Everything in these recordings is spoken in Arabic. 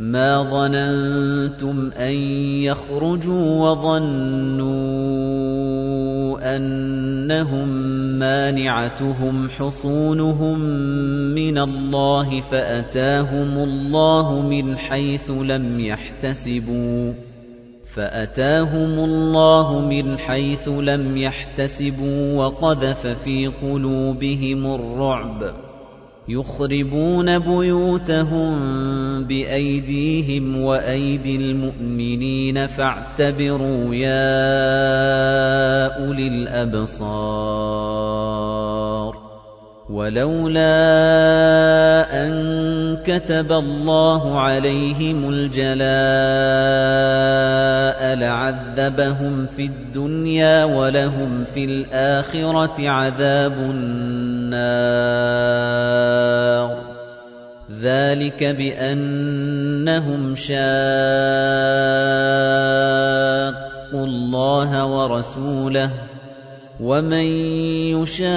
مَا ظَنَنتُمْ أَن يَخْرُجُوا وَظَنُّوا أَنَّهُم مَّانِعَتُهُمْ حُصُونُهُم مِّنَ اللَّهِ فَأَتَاهُمُ اللَّهُ مِنْ حَيْثُ لَمْ يَحْتَسِبُوا فَأَتَاهُمُ اللَّهُ مِنْ حَيْثُ لَمْ يَحْتَسِبُوا وَقَذَفَ فِي قُلُوبِهِمُ الرُّعْبَ يُخْرِبُونَ بُيُوتَهُم بِأَيْدِيهِمْ وَأَيْدِي الْمُؤْمِنِينَ فَاعْتَبِرُوا يَا أُولِي الْأَبْصَارِ وَلَوْلَا أَن كَتَبَ اللَّهُ عَلَيْهِمُ الْجَلَاءَ لَعَذَّبَهُمْ فِي الدُّنْيَا وَلَهُمْ فِي الْآخِرَةِ عَذَابُ النَّارِ. ذَلِكَ بِأَنَّهُمْ شَاقُّوا اللَّهَ وَرَسُولَهُ. وَمَن يُشَاقِّ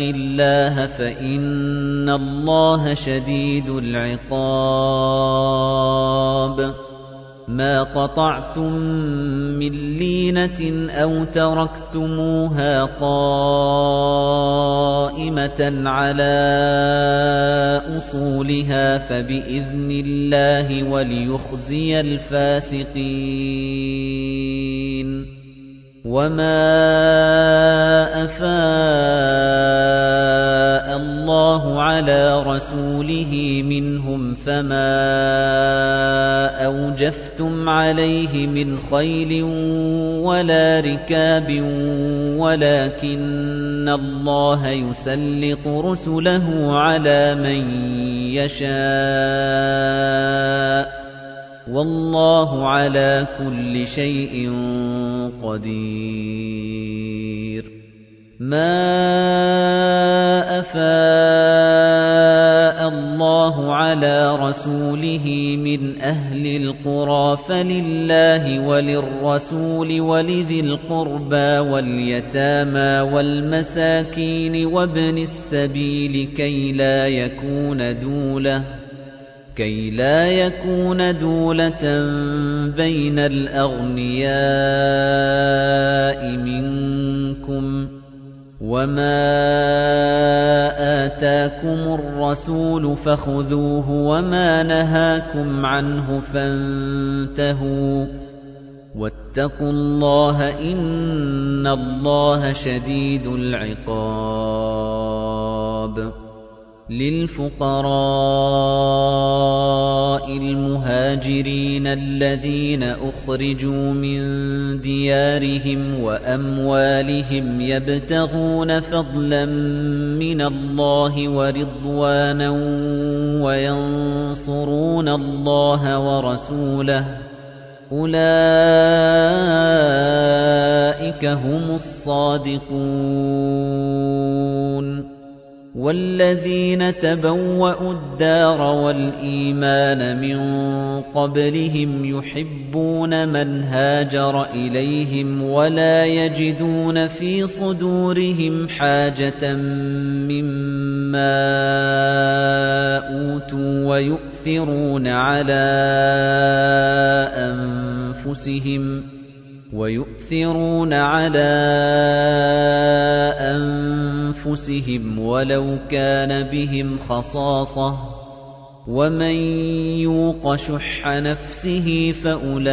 اللَّهَ فَإِنَّ اللَّهَ شَدِيدُ الْعِقَابِ. مَا قَطَعْتُم مِّن لِّينَةٍ أَوْ تَرَكْتُمُوهَا قَائِمَةً عَلَىٰ أُصُولِهَا فَبِإِذْنِ اللَّهِ وَلِيُخْزِيَ الْفَاسِقِينَ وَمَا أَفَاءَ عَلَىٰ رَسُولِهِ مِنْهُمْ فَمَا أَوْجَفْتُمْ عَلَيْهِ مِنْ خَيْلٍ وَلَا رِكَابٍ وَلَٰكِنَّ اللَّهَ يُسَلِّطُ رُسُلَهُ عَلَىٰ مَن يَشَاءُ ۚ. وَاللَّهُ عَلَىٰ كُلِّ شَيْءٍ قَدِيرٌ. مَا أَفَاءَ عَلَىٰ رَسُولِهِ مِنْ أَهْلِ الْقُرَىٰ فَلِلَّهِ وَلِلرَّسُولِ وَلِذِي الْقُرْبَىٰ وَالْيَتَامَىٰ وَالْمَسَاكِينِ وَابْنِ السَّبِيلِ كَيْ لَا يَكُونَ دُولَةً كَيْ لَا يَكُونَ دُولَةً بَيْنَ الْأَغْنِيَاءِ مِنكُمْ ۚ وَمَا آتَاكُمُ الرَّسُولُ فَخُذُوهُ وَمَا نَهَاكُمْ عَنْهُ فَانتَهُوا ۚ وَاتَّقُوا اللَّهَ ۖ إِنَّ اللَّهَ شَدِيدُ الْعِقَابِ لِلْفُقَرَاءِ الْمُهَاجِرِينَ الَّذِينَ أُخْرِجُوا مِن دِيَارِهِمْ وَأَمْوَالِهِمْ يَبْتَغُونَ فَضْلًا مِّنَ اللَّهِ وَرِضْوَانًا وَيَنصُرُونَ اللَّهَ وَرَسُولَهُ ۚ أُولَٰئِكَ هُمُ الصَّادِقُونَ وَالَّذِينَ تَبَوَّءُوا الدَّارَ وَالْإِيمَانَ مِن قَبْلِهِمْ يُحِبُّونَ مَنْ هَاجَرَ إِلَيْهِمْ وَلَا يَجِدُونَ فِي صُدُورِهِمْ حَاجَةً مِّمَّا أُوتُوا وَيُؤْثِرُونَ عَلَىٰ أَنفُسِهِمْ وَيُؤْثِرُونَ عَلَىٰ أَنفُسِهِمْ وَلَوْ كَانَ بِهِمْ خَصَاصَةٌ ۚ وَمَن يُوقَ شُحَّ نَفْسِهِ فَأُولَٰئِكَ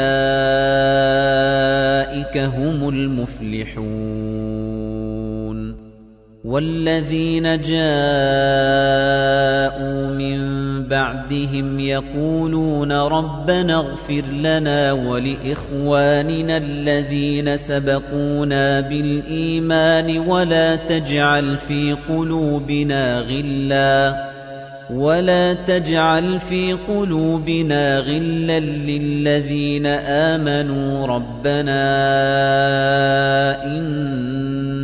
هُمُ الْمُفْلِحُونَ وَالَّذِينَ جَاءُوا مِن بَعْدِهِمْ يَقُولُونَ رَبَّنَا اغْفِرْ لَنَا وَلِإِخْوَانِنَا الَّذِينَ سَبَقُونَا بِالْإِيمَانِ وَلَا تَجْعَلْ فِي قُلُوبِنَا غِلًّا وَلَا تَجْعَلْ فِي قُلُوبِنَا غِلًّا لِّلَّذِينَ آمَنُوا رَبَّنَا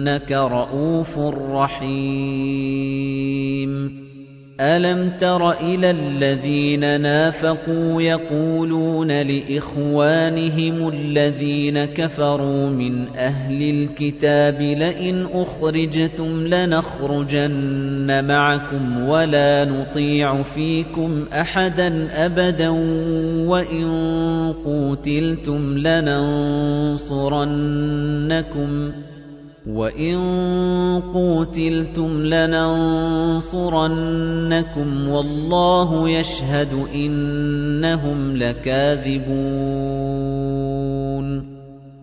إِنَّكَ رَءُوفٌ رَّحِيمٌ. أَلَمْ تَرَ إِلَى الَّذِينَ نَافَقُوا يَقُولُونَ لِإِخْوَانِهِمُ الَّذِينَ كَفَرُوا مِنْ أَهْلِ الْكِتَابِ لَئِنْ أُخْرِجْتُمْ لَنَخْرُجَنَّ مَعَكُمْ وَلَا نُطِيعُ فِيكُمْ أَحَدًا أَبَدًا وَإِن قُوتِلْتُمْ لَنَنصُرَنَّكُمْ وَإِن قُوتِلْتُمْ لَنَنصُرَنَّكُمْ وَاللَّهُ يَشْهَدُ إِنَّهُمْ لَكَاذِبُونَ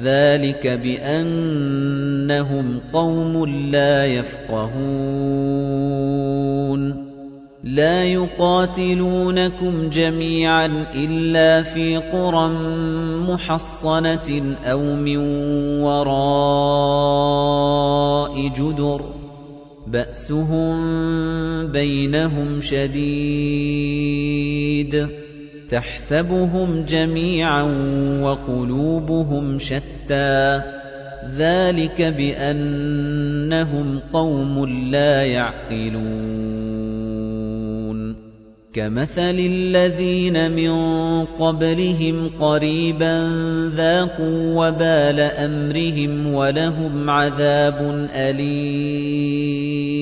ذَلِكَ بِأَنَّهُمْ قَوْمٌ لَّا يَفْقَهُونَ. لَا يُقَاتِلُونَكُمْ جَمِيعًا إِلَّا فِي قُرًى مُّحَصَّنَةٍ أَوْ مِن وَرَاءِ جُدُرٍ. بَأْسُهُم بَيْنَهُمْ شَدِيدٌ. تَحْسَبُهُمْ جَمِيعًا وَقُلُوبُهُمْ شَتَّى. ذَلِكَ بِأَنَّهُمْ قَوْمٌ لَّا يَعْقِلُونَ. كَمَثَلِ الَّذِينَ مِن قَبْلِهِمْ قَرِيبًا ذَاقُوا وَبَالَ أَمْرِهِمْ وَلَهُمْ عَذَابٌ أَلِيمٌ.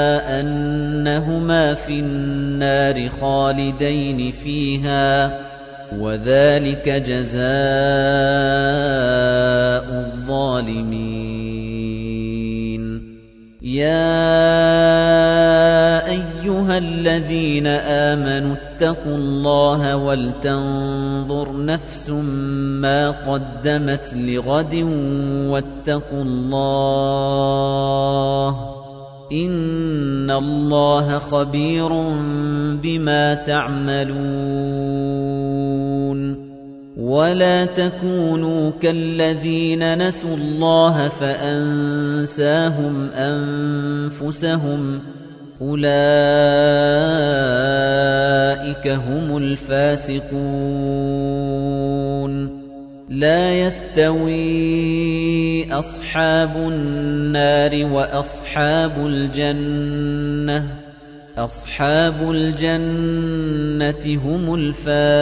أَنَّهُمَا فِي النَّارِ خَالِدَيْنِ فِيهَا وَذَلِكَ جَزَاءُ الظَّالِمِينَ يَا أَيُّهَا الَّذِينَ آمَنُوا اتَّقُوا اللَّهَ وَلْتَنظُرْ نَفْسٌ مَّا قَدَّمَتْ لِغَدٍ وَاتَّقُوا اللَّهَ إِنَّ اللَّهَ خَبِيرٌ بِمَا تَعْمَلُونَ وَلَا تَكُونُوا كَالَّذِينَ نَسُوا اللَّهَ فَأَنسَاهُمْ أَنفُسَهُمْ أُولَئِكَ هُمُ الْفَاسِقُونَ لَا يَسْتَوِي أَصْحَابُ النَّارِ وَأَصْحَابُ الْجَنَّةِ. أَصْحَابُ الْجَنَّةِ هُمُ الْفَائِزُونَ.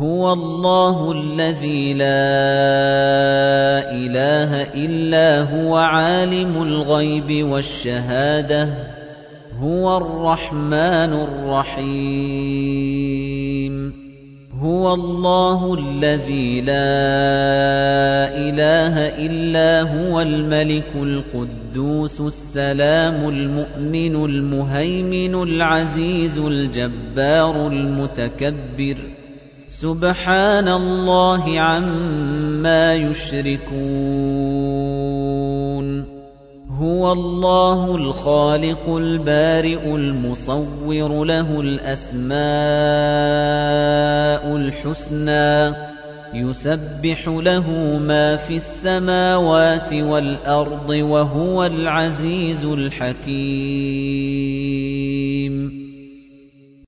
هُوَ اللَّهُ الَّذِي لَا إِلَٰهَ إِلَّا هُوَ عَالِمُ الْغَيْبِ وَالشَّهَادَةِ هُوَ الرَّحْمَٰنُ الرَّحِيمُ. هُوَ اللَّهُ الَّذِي لَا إِلَٰهَ إِلَّا هُوَ الْمَلِكُ الْقُدُّوسُ السَّلَامُ الْمُؤْمِنُ الْمُهَيْمِنُ الْعَزِيزُ الْجَبَّارُ الْمُتَكَبِّرُ. سُبْحَانَ اللَّهِ عَمَّا يُشْرِكُونَ. هُوَ اللَّهُ الْخَالِقُ الْبَارِئُ الْمُصَوِّرُ لَهُ الْأَسْمَاءُ الْحُسْنَى. يُسَبِّحُ لَهُ مَا فِي السَّمَاوَاتِ وَالْأَرْضِ وَهُوَ الْعَزِيزُ الْحَكِيمُ.